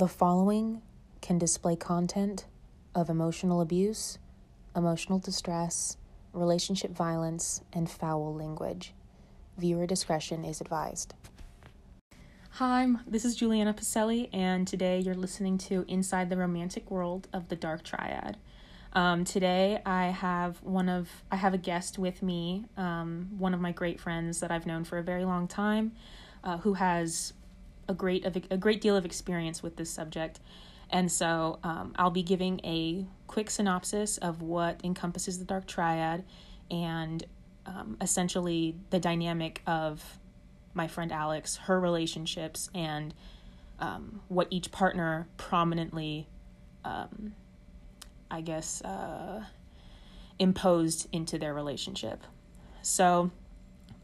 The following can display content of emotional abuse, emotional distress, relationship violence, and foul language. Viewer discretion is advised. Hi, this is Juliana Pacelli, and today you're listening to Inside the Romantic World of the Dark Triad. Um, today I have one of I have a guest with me, um, one of my great friends that I've known for a very long time, uh, who has a great a great deal of experience with this subject, and so um, I'll be giving a quick synopsis of what encompasses the Dark Triad, and um, essentially the dynamic of my friend Alex, her relationships, and um, what each partner prominently, um, I guess, uh, imposed into their relationship. So,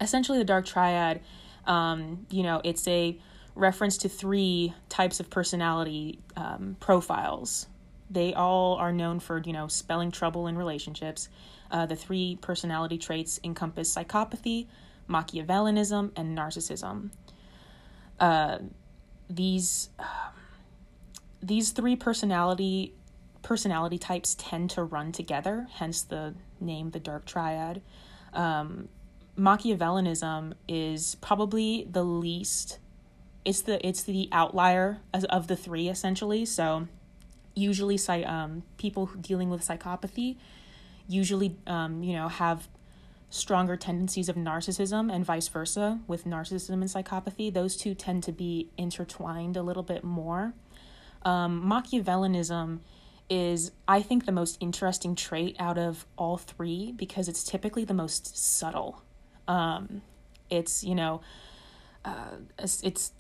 essentially, the Dark Triad, um, you know, it's a reference to three types of personality um, profiles. They all are known for, you know, spelling trouble in relationships. Uh, the three personality traits encompass psychopathy, Machiavellianism, and narcissism. Uh, these these three personality personality types tend to run together, hence the name the Dark Triad. Um, Machiavellianism is probably the least. It's the it's the outlier of the three essentially. So, usually, um, people dealing with psychopathy usually um, you know have stronger tendencies of narcissism and vice versa with narcissism and psychopathy. Those two tend to be intertwined a little bit more. Um, Machiavellianism is, I think, the most interesting trait out of all three because it's typically the most subtle. Um, it's, you know, uh, it's, it's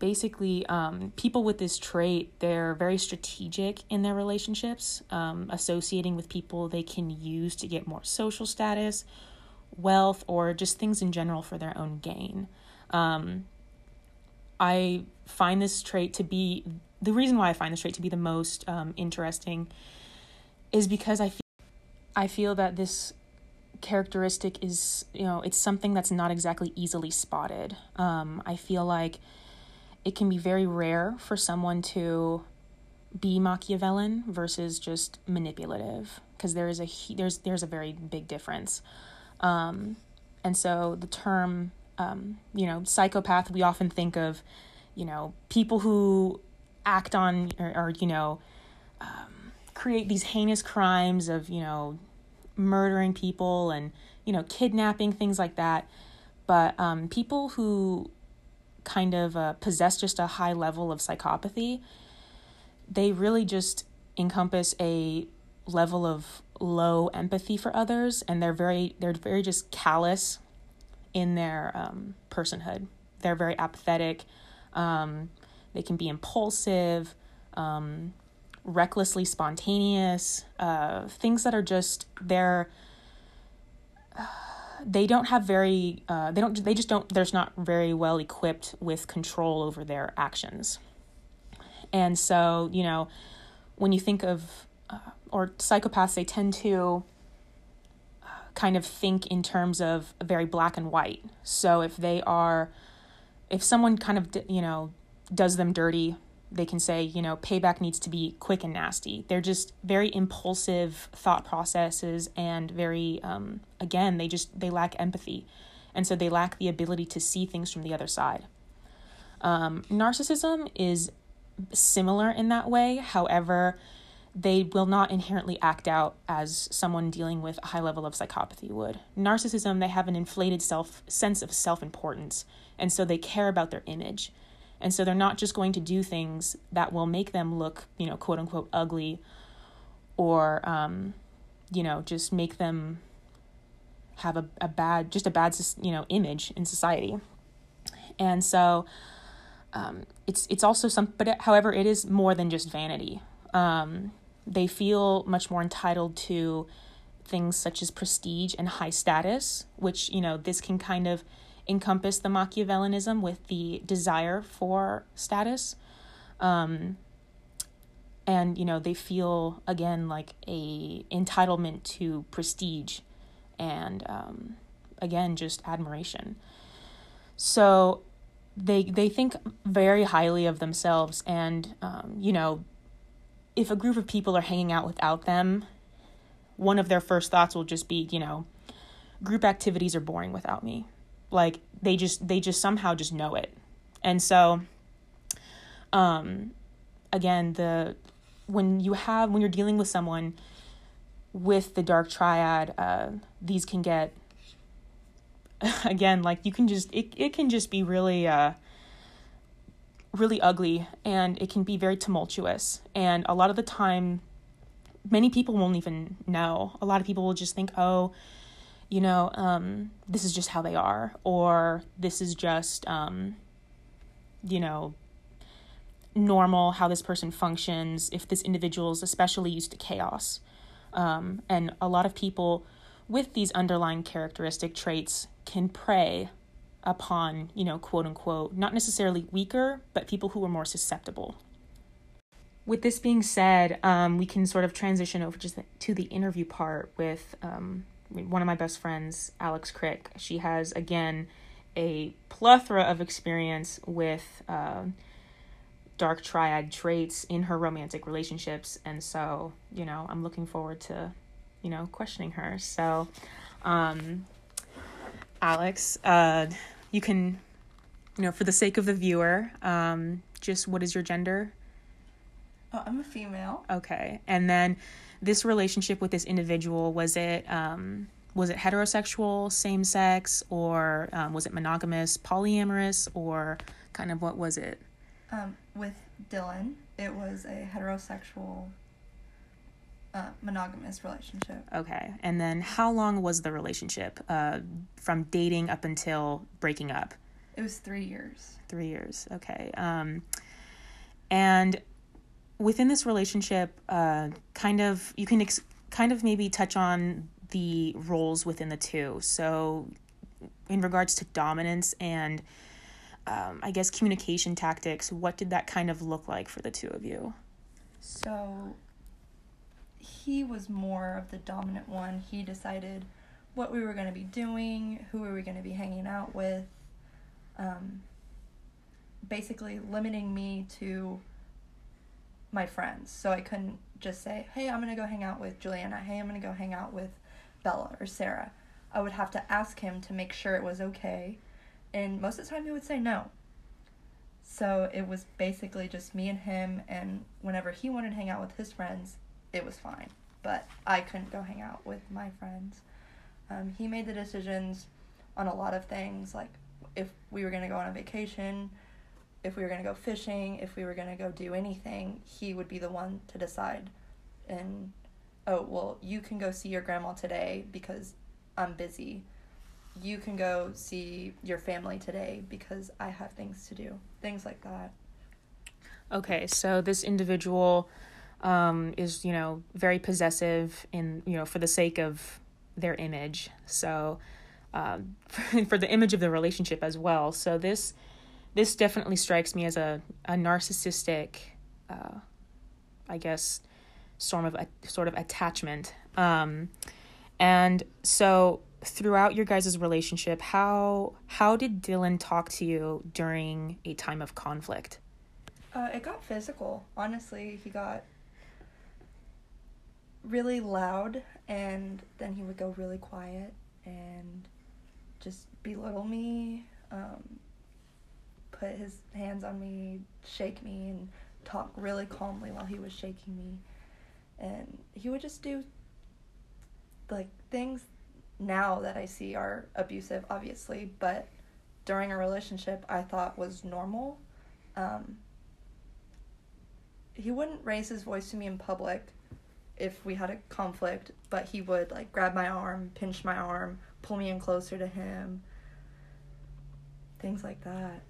basically um, people with this trait they're very strategic in their relationships um, associating with people they can use to get more social status wealth or just things in general for their own gain. Um, i find this trait to be the reason why i find this trait to be the most um, interesting is because i feel i feel that this characteristic is you know it's something that's not exactly easily spotted. Um, i feel like it can be very rare for someone to be Machiavellian versus just manipulative because there is a there's there's a very big difference. Um, and so the term um, you know psychopath we often think of you know people who act on or, or you know um, create these heinous crimes of you know murdering people and you know kidnapping things like that but um, people who kind of uh, possess just a high level of psychopathy, they really just encompass a level of low empathy for others, and they're very they're very just callous in their um, personhood. They're very apathetic. Um, they can be impulsive, um, recklessly spontaneous, uh, things that are just they're. Uh, they don't have very uh, they don't they just don't there's not very well equipped with control over their actions. And so you know when you think of uh, or psychopaths they tend to uh, kind of think in terms of very black and white. So if they are if someone kind of you know does them dirty they can say, you know, payback needs to be quick and nasty. They're just very impulsive thought processes and very, um, again, they just, they lack empathy. And so they lack the ability to see things from the other side. Um, narcissism is similar in that way. However, they will not inherently act out as someone dealing with a high level of psychopathy would. Narcissism, they have an inflated self sense of self-importance, and so they care about their image. And so they're not just going to do things that will make them look, you know, quote unquote ugly or, um, you know, just make them have a, a bad, just a bad, you know, image in society. And so um, it's, it's also some, but it, however, it is more than just vanity. Um, they feel much more entitled to things such as prestige and high status, which, you know, this can kind of encompass the Machiavellianism with the desire for status. Um, and you know they feel again like a entitlement to prestige and um, again just admiration so they they think very highly of themselves and um, you know if a group of people are hanging out without them one of their first thoughts will just be you know group activities are boring without me like they just they just somehow just know it. And so um again the when you have when you're dealing with someone with the dark triad uh these can get again like you can just it, it can just be really uh really ugly and it can be very tumultuous. And a lot of the time many people won't even know. A lot of people will just think oh you know um this is just how they are or this is just um you know normal how this person functions if this individual is especially used to chaos um, and a lot of people with these underlying characteristic traits can prey upon, you know, quote unquote, not necessarily weaker, but people who are more susceptible. With this being said, um, we can sort of transition over just to the interview part with um, one of my best friends, Alex Crick. She has, again, a plethora of experience with uh, dark triad traits in her romantic relationships. And so, you know, I'm looking forward to, you know, questioning her. So, um, Alex, uh, you can, you know, for the sake of the viewer, um, just what is your gender? Oh, I'm a female. Okay, and then this relationship with this individual was it um, was it heterosexual, same sex, or um, was it monogamous, polyamorous, or kind of what was it? Um, with Dylan, it was a heterosexual, uh, monogamous relationship. Okay, and then how long was the relationship uh, from dating up until breaking up? It was three years. Three years. Okay. Um, and within this relationship, uh, kind of you can ex- kind of maybe touch on the roles within the two. So, in regards to dominance and um, I guess communication tactics, what did that kind of look like for the two of you? So he was more of the dominant one. He decided what we were going to be doing, who we were going to be hanging out with, um, basically limiting me to my friends. So I couldn't just say, hey, I'm going to go hang out with Juliana. Hey, I'm going to go hang out with Bella or Sarah. I would have to ask him to make sure it was okay. And most of the time he would say no. So it was basically just me and him, and whenever he wanted to hang out with his friends, it was fine. But I couldn't go hang out with my friends. Um, he made the decisions on a lot of things, like if we were going to go on a vacation, if we were going to go fishing, if we were going to go do anything, he would be the one to decide. And, oh, well, you can go see your grandma today because I'm busy. You can go see your family today because I have things to do. Things like that. Okay, so this individual um, is, you know, very possessive in, you know, for the sake of their image. So, um, for the image of the relationship as well. So this this definitely strikes me as a a narcissistic, uh, I guess, sort of a sort of attachment. Um, and so throughout your guys' relationship, how how did Dylan talk to you during a time of conflict? Uh, it got physical. Honestly, he got really loud, and then he would go really quiet and just belittle me, um, put his hands on me, shake me, and talk really calmly while he was shaking me. And he would just do like things now that I see are abusive, obviously, but during a relationship I thought was normal. Um, he wouldn't raise his voice to me in public if we had a conflict, but he would like grab my arm, pinch my arm, pull me in closer to him. Things like that.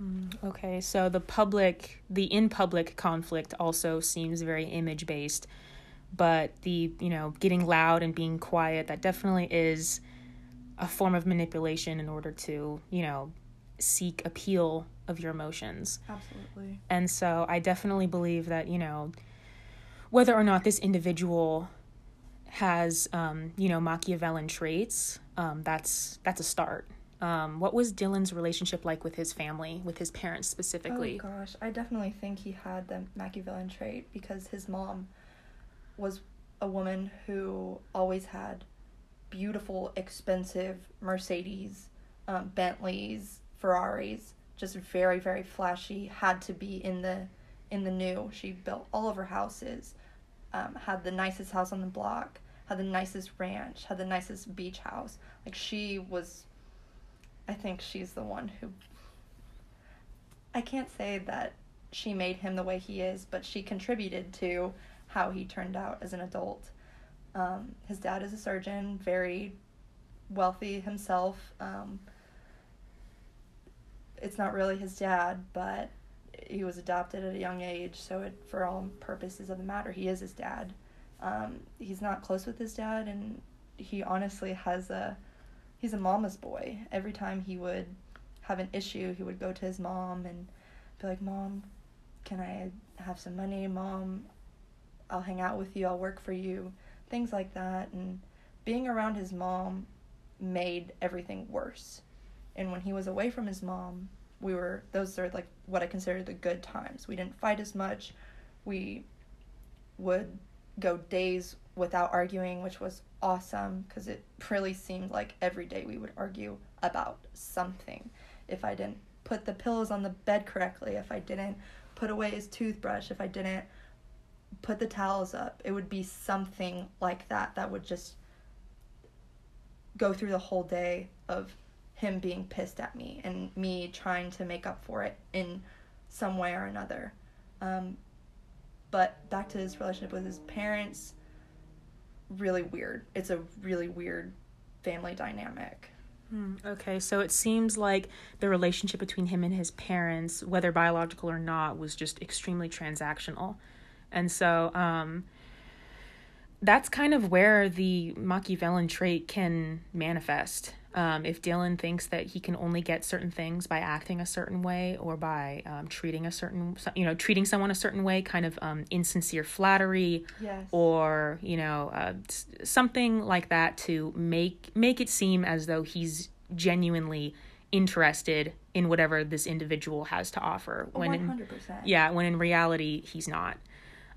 Mm, okay, so the public, the in public conflict also seems very image based, but the, you know, getting loud and being quiet, that definitely is a form of manipulation in order to, you know, seek appeal of your emotions. Absolutely. And so I definitely believe that, you know, whether or not this individual has um, you know Machiavellian traits, um, that's that's a start. Um, what was Dylan's relationship like with his family, with his parents specifically? Oh gosh, I definitely think he had the Machiavellian trait because his mom was a woman who always had beautiful, expensive Mercedes, um, Bentleys, Ferraris, just very, very flashy. Had to be in the in the new. She built all of her houses, um, had the nicest house on the block, had the nicest ranch, had the nicest beach house. Like she was I think she's the one who I can't say that she made him the way he is, but she contributed to how he turned out as an adult. Um, his dad is a surgeon, very wealthy himself. Um, it's not really his dad, but he was adopted at a young age, so it, for all purposes of the matter, he is his dad. Um, he's not close with his dad, and he honestly has a he's a mama's boy. Every time he would have an issue, he would go to his mom and be like, "Mom, can I have some money? Mom, I'll hang out with you. I'll work for you." Things like that, and being around his mom made everything worse. And when he was away from his mom, we were those are like what I consider the good times. We didn't fight as much. We would go days without arguing, which was awesome because it really seemed like every day we would argue about something. If I didn't put the pillows on the bed correctly, if I didn't put away his toothbrush, if I didn't put the towels up, it would be something like that that would just go through the whole day of him being pissed at me and me trying to make up for it in some way or another. Um, but back to his relationship with his parents, really weird. It's a really weird family dynamic. Hmm, okay, so it seems like the relationship between him and his parents, whether biological or not, was just extremely transactional. And so um, that's kind of where the Machiavellian trait can manifest. Um, if Dylan thinks that he can only get certain things by acting a certain way or by um, treating a certain, you know, treating someone a certain way, kind of um, insincere flattery, Yes. or you know, uh, something like that to make make it seem as though he's genuinely interested in whatever this individual has to offer. When in, 100%. yeah, when in reality he's not.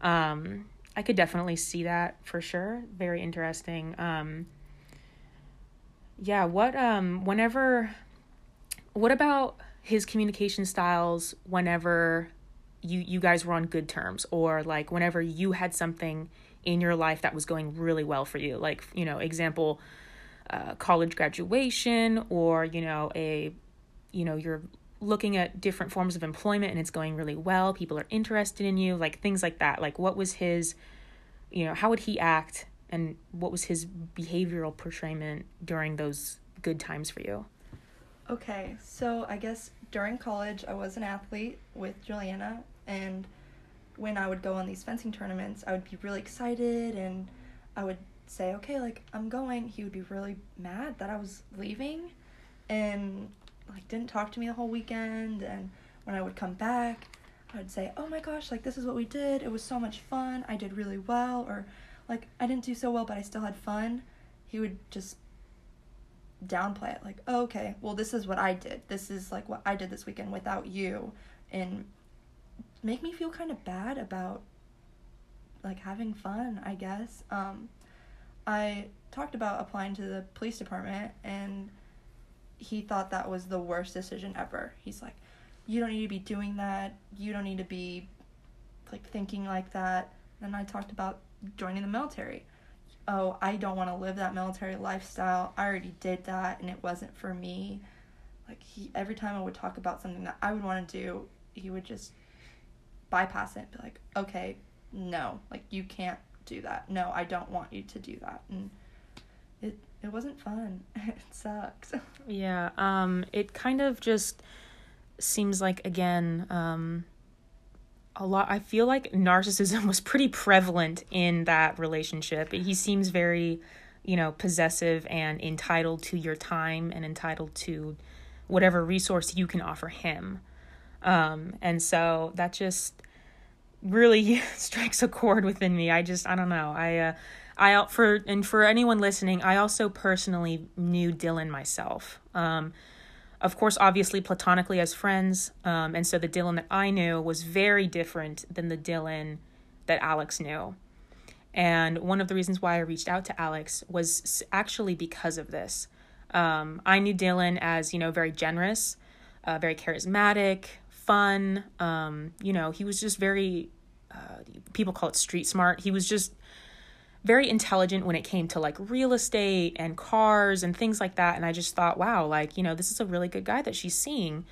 Um, I could definitely see that for sure. Very interesting. Yeah, what um whenever what about his communication styles whenever you you guys were on good terms? Or like whenever you had something in your life that was going really well for you? Like you know example uh, college graduation or you know a you know you're looking at different forms of employment and it's going really well people are interested in you like things like that. Like what was his you know how would he act and what was his behavioral portrayment during those good times for you Okay, so I guess during college I was an athlete with Juliana, and when I would go on these fencing tournaments, I would be really excited and I would say, okay, like I'm going. He would be really mad that I was leaving and like didn't talk to me the whole weekend. And when I would come back, I would say, oh my gosh, like this is what we did. It was so much fun. I did really well. Or like I didn't do so well, but I still had fun. He would just downplay it like oh, okay well this is what i did. This is like what i did this weekend without you. And make me feel kind of bad about like having fun i guess. Um i talked about applying to the police department and he thought that was the worst decision ever. He's like you don't need to be doing that. You don't need to be like thinking like that. And i talked about joining the military oh, I don't want to live that military lifestyle. I already did that and it wasn't for me. Like he every time I would talk about something that I would want to do, he would just bypass it. Be like, "Okay, no. Like you can't do that. No, I don't want you to do that." And it it wasn't fun. it sucks. Yeah, um, it kind of just seems like again, um, a lot. I feel like narcissism was pretty prevalent in that relationship. He seems very, you know, possessive and entitled to your time and entitled to whatever resource you can offer him. Um, and so that just really strikes a chord within me. I just I don't know. I uh I for and for anyone listening, I also personally knew Dylan myself. Um of course, obviously platonically as friends. Um, and so the Dylan that I knew was very different than the Dylan that Alex knew. And one of the reasons why I reached out to Alex was actually because of this. Um, I knew Dylan as, you know, very generous, uh, very charismatic, fun. Um, you know, he was just very, uh, people call it street smart. He was just very intelligent when it came to like real estate and cars and things like that. And I just thought, wow, like, you know, this is a really good guy that she's seeing.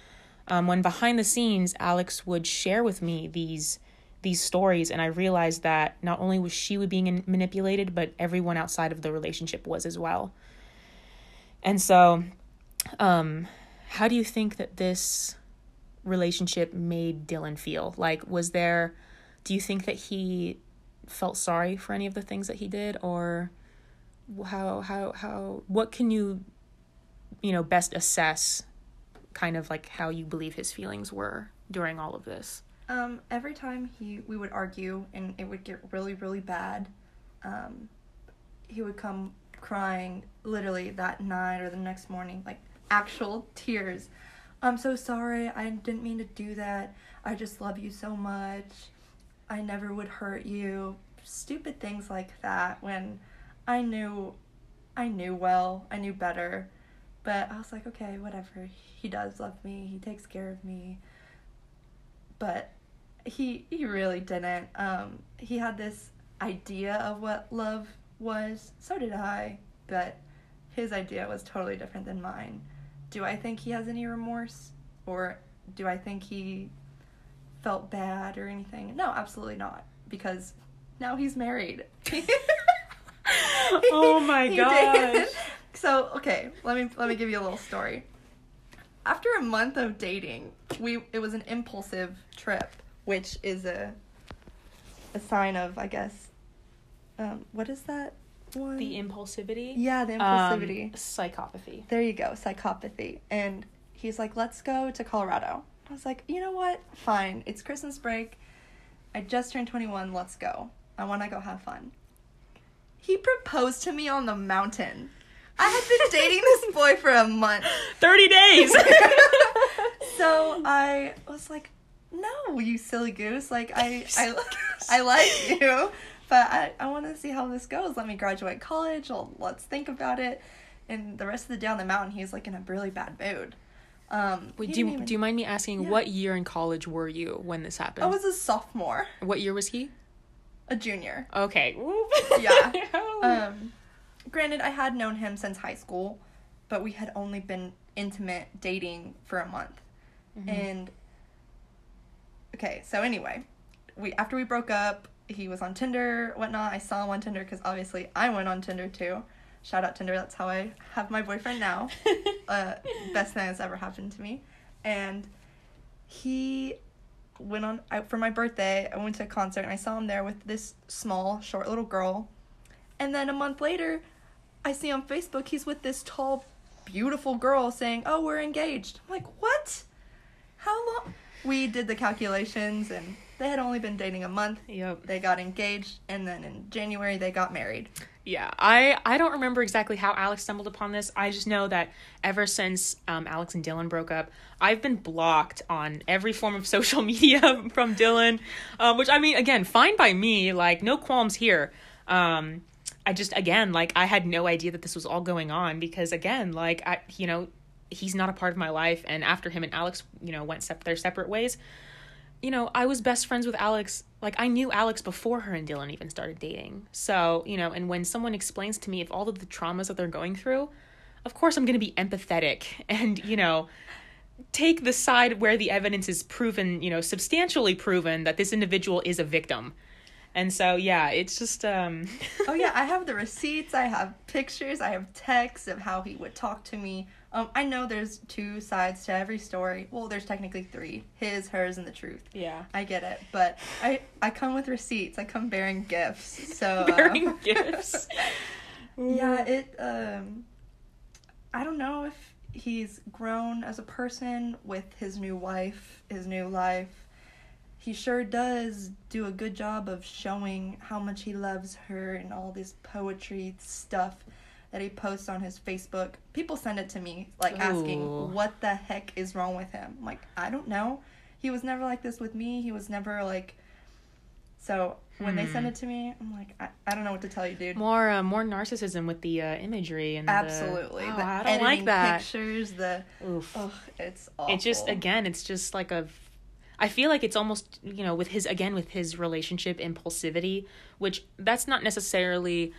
Um, when behind the scenes, Alex would share with me these these stories and i realized that not only was she being manipulated but everyone outside of the relationship was as well and so um how do you think that this relationship made dylan feel like was there do you think that he felt sorry for any of the things that he did or how how how what can you you know best assess kind of like how you believe his feelings were during all of this? Um every time he we would argue and it would get really really bad um he would come crying literally that night or the next morning like actual tears. I'm so sorry. I didn't mean to do that. I just love you so much I never would hurt you. Stupid things like that when I knew I knew well, I knew better. But I was like, okay, whatever. He does love me. He takes care of me. But he he really didn't. Um he had this idea of what love was. So did I, but his idea was totally different than mine. Do I think he has any remorse or do I think he felt bad or anything. No, absolutely not. Because now he's married. oh my gosh. So, okay, let me let me give you a little story. After a month of dating, we it was an impulsive trip, which is a a sign of, I guess, um, what is that one? The impulsivity. Yeah, the impulsivity. Um, psychopathy. There you go, psychopathy. And he's like, "Let's go to Colorado." I was like, you know what? Fine. It's Christmas break. I just turned 21. Let's go. I want to go have fun. He proposed to me on the mountain. I had been dating this boy for a month. 30 days. so I was like, no, you silly goose. Like, I, I, I like you, but I, I want to see how this goes. Let me graduate college. Let's think about it. And the rest of the day on the mountain, he's like in a really bad mood. Um, Wait, do you, even, do you mind me asking yeah. what year in college were you when this happened? I was a sophomore. What year was he? A junior. Okay. yeah. Um, granted, I had known him since high school, but we had only been intimate dating for a month, mm-hmm. and okay. So anyway, we after we broke up, he was on Tinder, whatnot. I saw him on Tinder because obviously I went on Tinder too. Shout out Tinder. That's how I have my boyfriend now. uh, best thing that's ever happened to me. And he went on I, for my birthday. I went to a concert and I saw him there with this small, short little girl. And then a month later, I see on Facebook he's with this tall, beautiful girl saying, "Oh, we're engaged." I'm like, "What? How long?" We did the calculations and they had only been dating a month. Yep. They got engaged and then in January they got married. Yeah, I I don't remember exactly how Alex stumbled upon this. I just know that ever since um, Alex and Dylan broke up, I've been blocked on every form of social media from Dylan, um, which I mean, again, fine by me. Like no qualms here. Um, I just again like I had no idea that this was all going on because again like I you know he's not a part of my life and after him and Alex you know went sep- their separate ways you know, I was best friends with Alex. Like, I knew Alex before her and Dylan even started dating. So, you know, and when someone explains to me of all of the traumas that they're going through, of course I'm going to be empathetic and, you know, take the side where the evidence is proven, you know, substantially proven that this individual is a victim. And so, yeah, it's just. um Oh, yeah, I have the receipts, I have pictures, I have texts of how he would talk to me um, I know there's two sides to every story. Well, there's technically three: his, hers, and the truth. Yeah, I get it, but I I come with receipts. I come bearing gifts. So bearing um, gifts. yeah, it. Um, I don't know if he's grown as a person with his new wife, his new life. he sure does do a good job of showing how much he loves her and all this poetry stuff that he posts on his Facebook. People send it to me, like Ooh. asking, what the heck is wrong with him? I'm like, I don't know. He was never like this with me. He was never like. So when they send Hmm. it to me, I'm like, I, I don't know what to tell you, dude. More uh, more narcissism with the uh, imagery and the- Absolutely. Oh, the I don't like that. pictures, the. Oof. Ugh, it's awful. It just again, it's just like a. I feel like it's almost you know with his again with his relationship impulsivity, which that's not necessarily.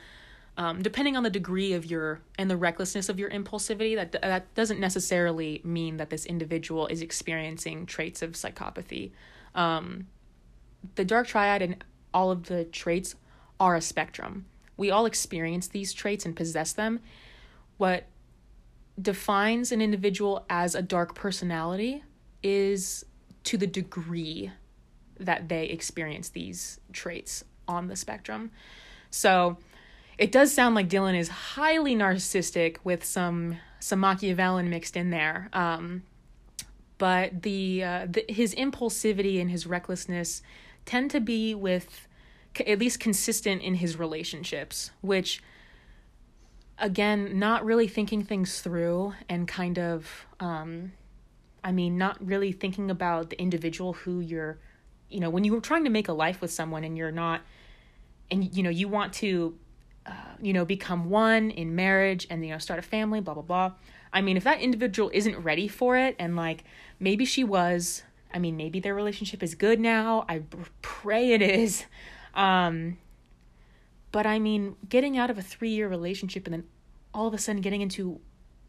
Um, depending on the degree of your and the recklessness of your impulsivity, that that doesn't necessarily mean that this individual is experiencing traits of psychopathy. Um, the dark triad and all of the traits are a spectrum. We all experience these traits and possess them. What defines an individual as a dark personality is to the degree that they experience these traits on the spectrum. So it does sound like Dylan is highly narcissistic with some some Machiavellian mixed in there. Um, but the, uh, the his impulsivity and his recklessness tend to be with at least consistent in his relationships, which again, not really thinking things through and kind of, um, I mean, not really thinking about the individual who you're, you know, when you're trying to make a life with someone and you're not, and you know, you want to, uh, you know, become one in marriage and, you know, start a family, blah, blah, blah. I mean, if that individual isn't ready for it and like maybe she was, I mean, maybe their relationship is good now. I pray it is. Um, but I mean, getting out of a three year relationship and then all of a sudden getting into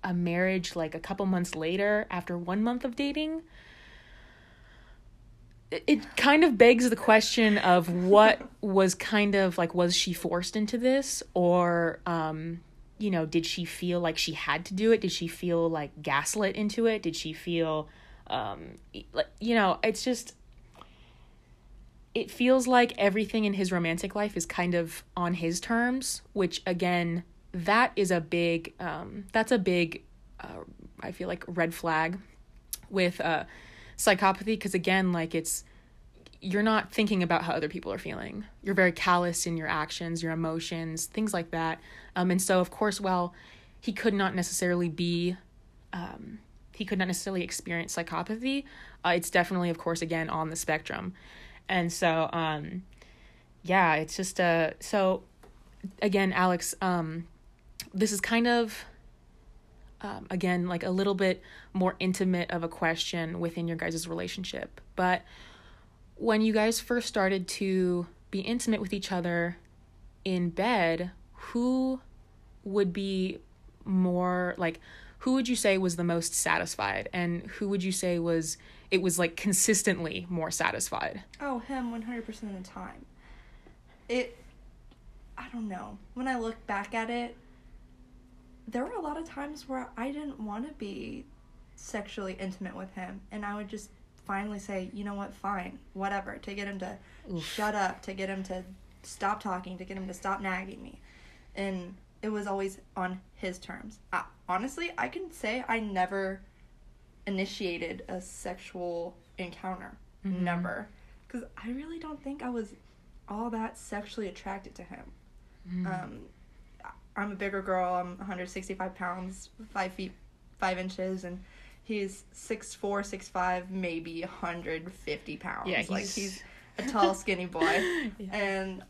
a marriage like a couple months later after one month of dating, it, kind of begs the question of what was kind of like, was she forced into this or, um, you know, did she feel like she had to do it? Did she feel like gaslit into it? Did she feel, um, like, you know, it's just, it feels like everything in his romantic life is kind of on his terms, which again, that is a big, um, that's a big, uh, I feel like red flag with uh, psychopathy because again, like it's you're not thinking about how other people are feeling. You're very callous in your actions, your emotions, things like that. Um, and so, of course, well he could not necessarily be, um, he could not necessarily experience psychopathy, uh, it's definitely, of course, again on the spectrum. And so, um, yeah, it's just uh, so again, Alex, um, this is kind of um, again like a little bit more intimate of a question within your guys' relationship, but when you guys first started to be intimate with each other in bed, who would be more like who would you say was the most satisfied and who would you say was it was like consistently more satisfied? Oh, him 100% of the time. It, I don't know. When I look back at it, there were a lot of times where I didn't want to be sexually intimate with him. And I would just finally say, you know what, fine, whatever, to get him to shut up, to get him to stop talking, to get him to stop nagging me. And it was always on his terms. I, honestly, I can say I never initiated a sexual encounter. Never. Because I really don't think I was all that sexually attracted to him. Um, I- I'm a bigger girl. I'm 165 pounds, 5 feet, 5 inches, and he's six four, six five, maybe 150 pounds. Yeah, like he's- he's a tall, skinny boy. And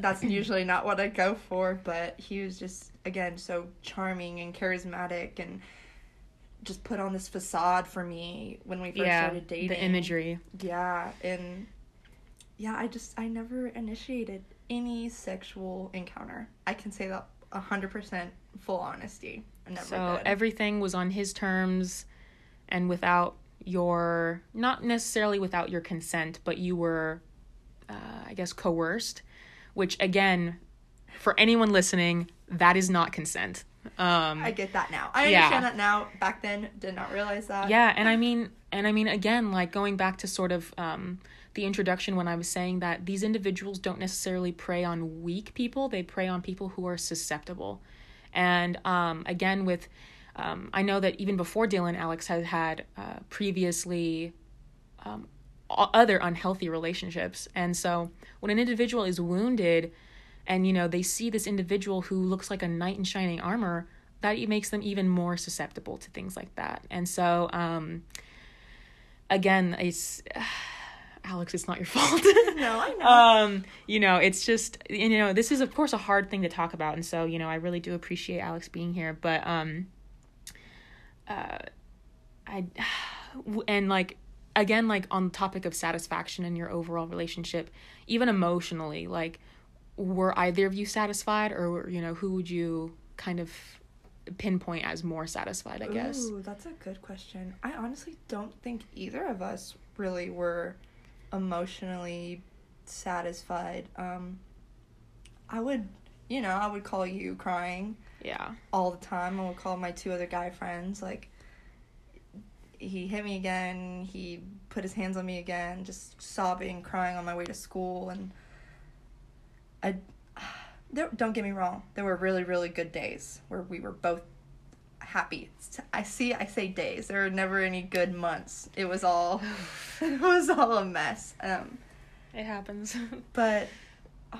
that's usually not what I go for, but he was just, again, so charming and charismatic and just put on this facade for me when we first yeah, started dating. the imagery. Yeah, and yeah, I just I never initiated any sexual encounter. I can say that hundred percent full honesty. Never So everything was on his terms and without your not necessarily without your consent, but you were uh, I guess coerced, which again, for anyone listening, that is not consent. Um I get that now. I Yeah. understand that now. Back then, did not realize that. yeah and i mean and i mean again like going back to sort of um the introduction when i was saying that these individuals don't necessarily prey on weak people they prey on people who are susceptible and um again with um i know that even before dylan alex had had uh, previously um other unhealthy relationships. And so when an individual is wounded and you know they see this individual who looks like a knight in shining armor, that makes them even more susceptible to things like that. And so um again, it's Alex, it's not your fault. No, I know. um, you know, it's just you know, this is of course a hard thing to talk about, and so you know, I really do appreciate Alex being here, but um, uh, I and like again, like on the topic of satisfaction in your overall relationship, even emotionally, like were either of you satisfied, or you know, who would you kind of pinpoint as more satisfied? I guess. Ooh, that's a good question. I honestly don't think either of us really were emotionally satisfied. Um, I would, you know, I would call you crying Yeah. all the time. I would call my two other guy friends like he hit me again. He put his hands on me again, just sobbing, crying on my way to school, and I. There, don't get me wrong. There were really, really good days where we were both happy. I see. I say days. There were never any good months. It was all. it was all a mess. Um, It happens. but uh,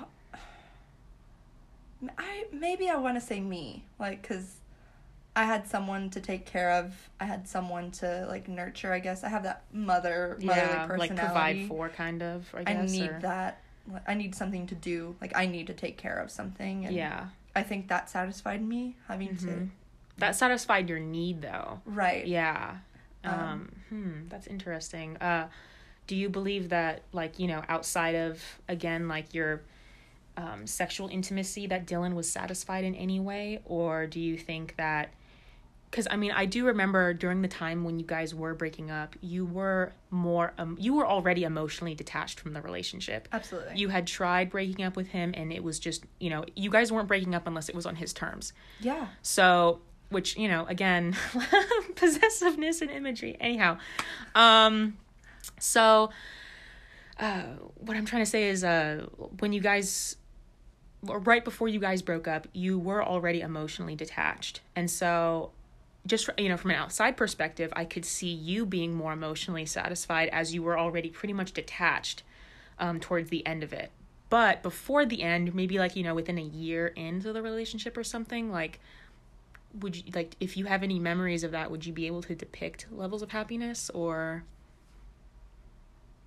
I maybe I want to say me, like, cause I had someone to take care of. I had someone to like nurture. I guess I have that mother motherly yeah, personality. like provide for, kind of. I I need or- that. I need something to do. Like I need to take care of something. And Yeah. I think that satisfied me having to. That satisfied your need, though. Right. Yeah. Um, Um, hmm, that's interesting. Uh, do you believe that, like, you know, outside of, again, like your um, sexual intimacy, that Dylan was satisfied in any way? Or do you think that, because I mean, I do remember during the time when you guys were breaking up, you were more, um, you were already emotionally detached from the relationship. Absolutely. You had tried breaking up with him, and it was just, you know, you guys weren't breaking up unless it was on his terms. Yeah. So, which, you know, again, possessiveness and imagery. Anyhow, um, so, uh, what I'm trying to say is, uh, when you guys, right before you guys broke up, you were already emotionally detached. And so, just, you know, from an outside perspective, I could see you being more emotionally satisfied as you were already pretty much detached um, towards the end of it. But before the end, maybe like, you know, within a year into the relationship or something, like, would you like if you have any memories of that would you be able to depict levels of happiness or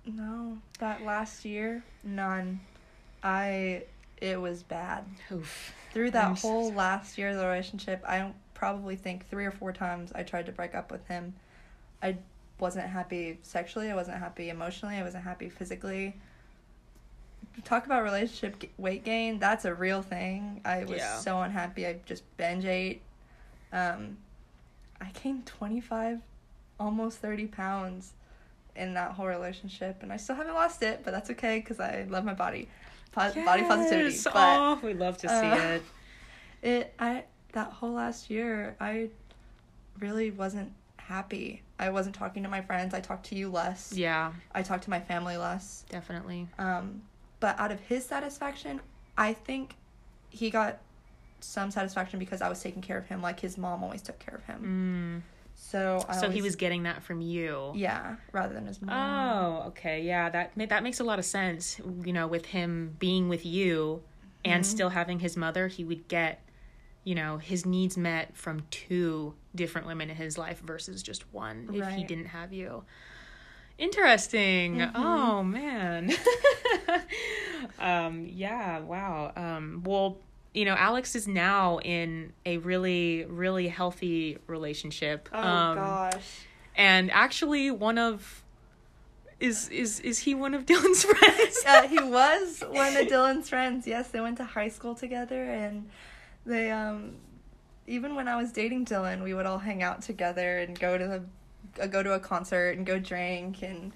No, that last year, none. I it was bad. oof Through that I'm whole last year of the relationship, I don't probably think three or four times I tried to break up with him. I wasn't happy sexually. I wasn't happy emotionally. I wasn't happy physically. Talk about relationship weight gain. That's a real thing. I was Yeah. so unhappy. I just binge ate. Um, I gained twenty five, almost thirty pounds, in that whole relationship, and I still haven't lost it. But that's okay because I love my body. Po- Body positivity. Yes! But oh we love to see uh, it it I that whole last year I really wasn't happy. I wasn't talking to my friends. I talked to you less. yeah I talked to my family less. definitely Um, but out of his satisfaction, I think he got some satisfaction because I was taking care of him like his mom always took care of him. mm. So I so he was getting that from you yeah, rather than his mom. oh okay yeah that that makes a lot of sense you know with him being with you and Mhm. still having his mother he would get you know his needs met from two different women in his life versus just one if he didn't have you interesting Mhm. oh man um yeah wow um well you know alex is now in a really really healthy relationship Oh um gosh. and actually one of is is is he one of dylan's friends uh, he was one of Dylan's friends. Yes, they went to high school together, and they um, even when I was dating Dylan, we would all hang out together and go to the uh, go to a concert and go drink and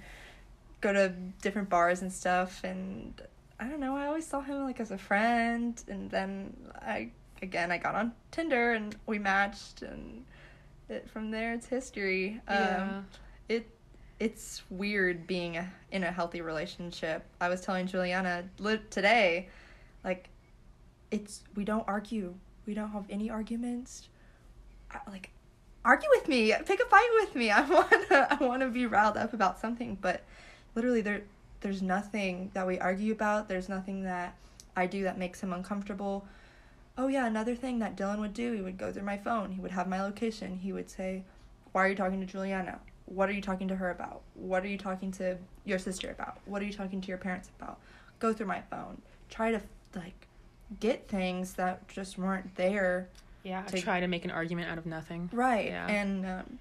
go to different bars and stuff. And I don't know, I always saw him like as a friend. And then I again I got on Tinder and we matched, and it, from there it's history. Um, yeah it it's weird being a, in a healthy relationship. I was telling Juliana li- today, like, it's we don't argue. We don't have any arguments. I, like, argue with me. Pick a fight with me. I wanna I wanna be riled up about something, but literally there there's nothing that we argue about. There's nothing that I do that makes him uncomfortable. Oh yeah, another thing that Dylan would do, he would go through my phone. He would have my location. He would say, "Why are you talking to Juliana? What are you talking to her about? What are you talking to your sister about? What are you talking to your parents about?" Go through my phone. Try to like get things that just weren't there. Yeah, To- try to make an argument out of nothing. Right. Yeah. And um,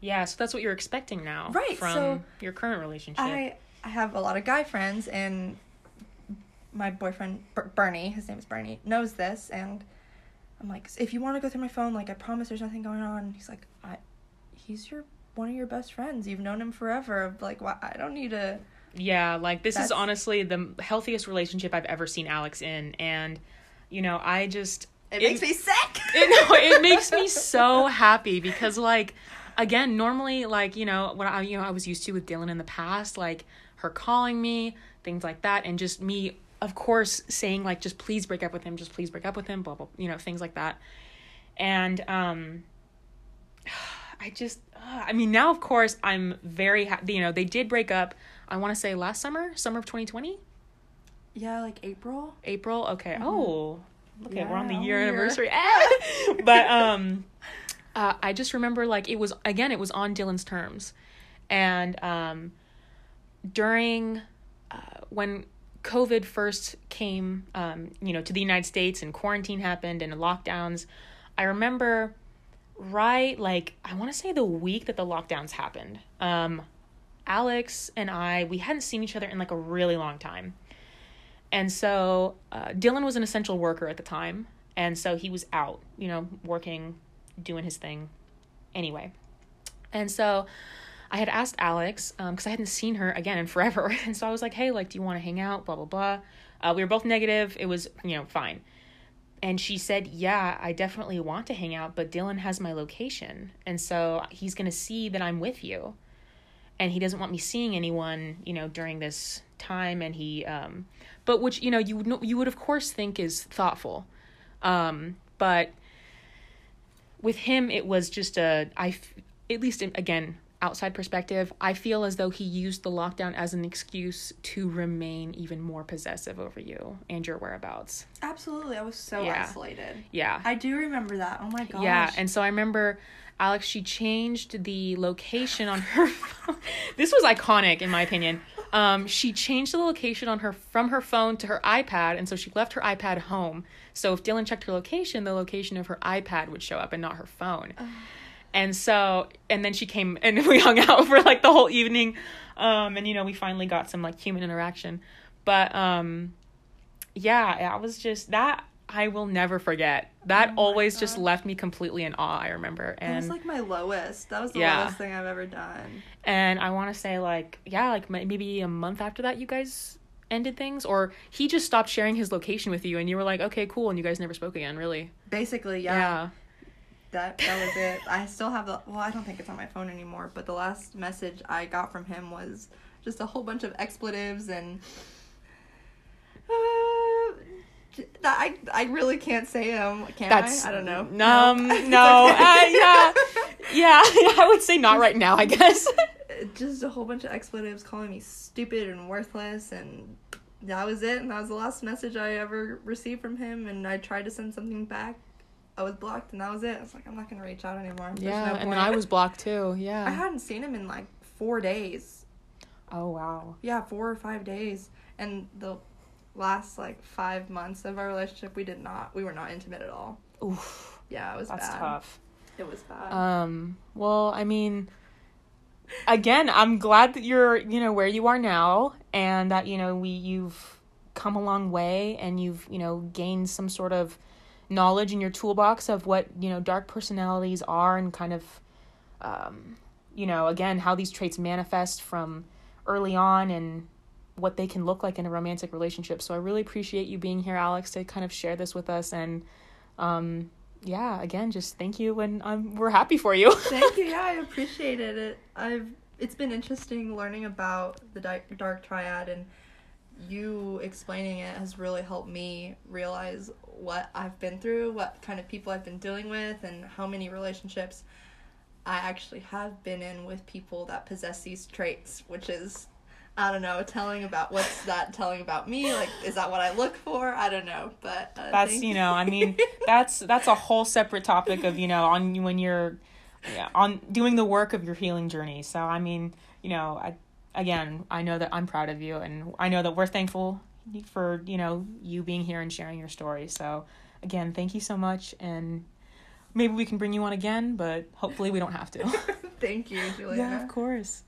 Yeah, so that's what you're expecting now Right, from so your current relationship. I I have a lot of guy friends, and my boyfriend Ber- Bernie, his name is Bernie, knows this, and I'm like, if you want to go through my phone, like I promise, there's nothing going on. He's like, I, he's your one of your best friends. You've known him forever. Like, why? I don't need to. Yeah, like this is honestly the healthiest relationship I've ever seen Alex in, and you know, I just It, It- makes me sick. it, no, it makes me so happy because like again normally like you know what i you know i was used to with dylan in the past like her calling me things like that and just me of course saying like just please break up with him just please break up with him blah blah you know things like that and um i just uh, i mean now of course i'm very happy you know they did break up i want to say last summer summer of 2020 yeah, like April. April. Okay. Oh, okay. we're on the year anniversary. But um, uh, I just remember like it was again. It was on Dylan's terms, and um, during uh, when COVID first came, um, you know, to the United States and quarantine happened and lockdowns. I remember right like I want to say the week that the lockdowns happened. Um, Alex and I we hadn't seen each other in like a really long time. And so uh, Dylan was an essential worker at the time. And so he was out, you know, working, doing his thing anyway. And so I had asked Alex, because I hadn't seen her again in forever. And so I was like, hey, like, do you want to hang out? Blah, blah, blah. Uh, we were both negative. It was, you know, fine. And she said, yeah, I definitely want to hang out, but Dylan has my location. And so he's to see that I'm with you. And he doesn't want me seeing anyone, you know, during this time. And he, um, but which you know you would you would of course think is thoughtful um but with him it was just a i at least again outside perspective i feel as though he used the lockdown as an excuse to remain even more possessive over you and your whereabouts Absolutely, I was so Yeah. isolated. yeah I do remember that. Oh my gosh. yeah, and so I remember Alex, she changed the location on her phone. this was iconic in my opinion. Um, she changed the location on her from her phone to her iPad, and so she left her iPad home. So if Dylan checked her location, the location of her iPad would show up and not her phone. And so, and then she came and we hung out for like the whole evening. Um, and you know, we finally got some like human interaction. But um, yeah, I was just that I will never forget. That Oh always just left me completely in awe, I remember. And that was like my lowest. That was the Yeah. lowest thing I've ever done. and I want to say like yeah, like maybe a month after that you guys ended things or he just stopped sharing his location with you and you were like, "Okay, cool." And you guys never spoke again, really. Basically, yeah. That that was it. I still have the well, I don't think it's on my phone anymore, but the last message I got from him was just a whole bunch of expletives and uh, I I really can't say them. Can That's I? I don't know. Um, Nope. no. uh, yeah. Yeah, I would say not right now, I guess. just a whole bunch of expletives calling me stupid and worthless and that was it and that was the last message i ever received from him and i tried to send something back i was blocked and that was it i was like i'm not gonna reach out anymore There's yeah, no and then. I was blocked too. Yeah. i hadn't seen him in like four days oh wow. yeah four or five days and the last like five months of our relationship we did not we were not intimate at all Oof, yeah it was that's bad tough. it was bad Um, well, I mean, again, I'm glad that you're, you know, where you are now and that, you know, we you've come a long way and you've, you know, gained some sort of knowledge in your toolbox of what, you know, dark personalities are and kind of um, you know, again, how these traits manifest from early on and what they can look like in a romantic relationship. So I really appreciate you being here, Alex, to kind of share this with us and um yeah, again, just thank you and um, we're happy for you. Thank you. Yeah, I appreciated it. I've it's been interesting learning about the dark, dark triad and you explaining it has really helped me realize what I've been through, what kind of people I've been dealing with and how many relationships I actually have been in with people that possess these traits, which is I don't know, telling about what's that telling about me? Like, is that what I look for? I don't know, but uh, that's you know i mean that's that's a whole separate topic of you know on when you're yeah, on doing the work of your healing journey so i mean you know I, again i know that i'm proud of you and i know that we're thankful for you know you being here and sharing your story. So again thank you so much and maybe we can bring you on again but hopefully we don't have to. Thank you, Juliana. yeah of course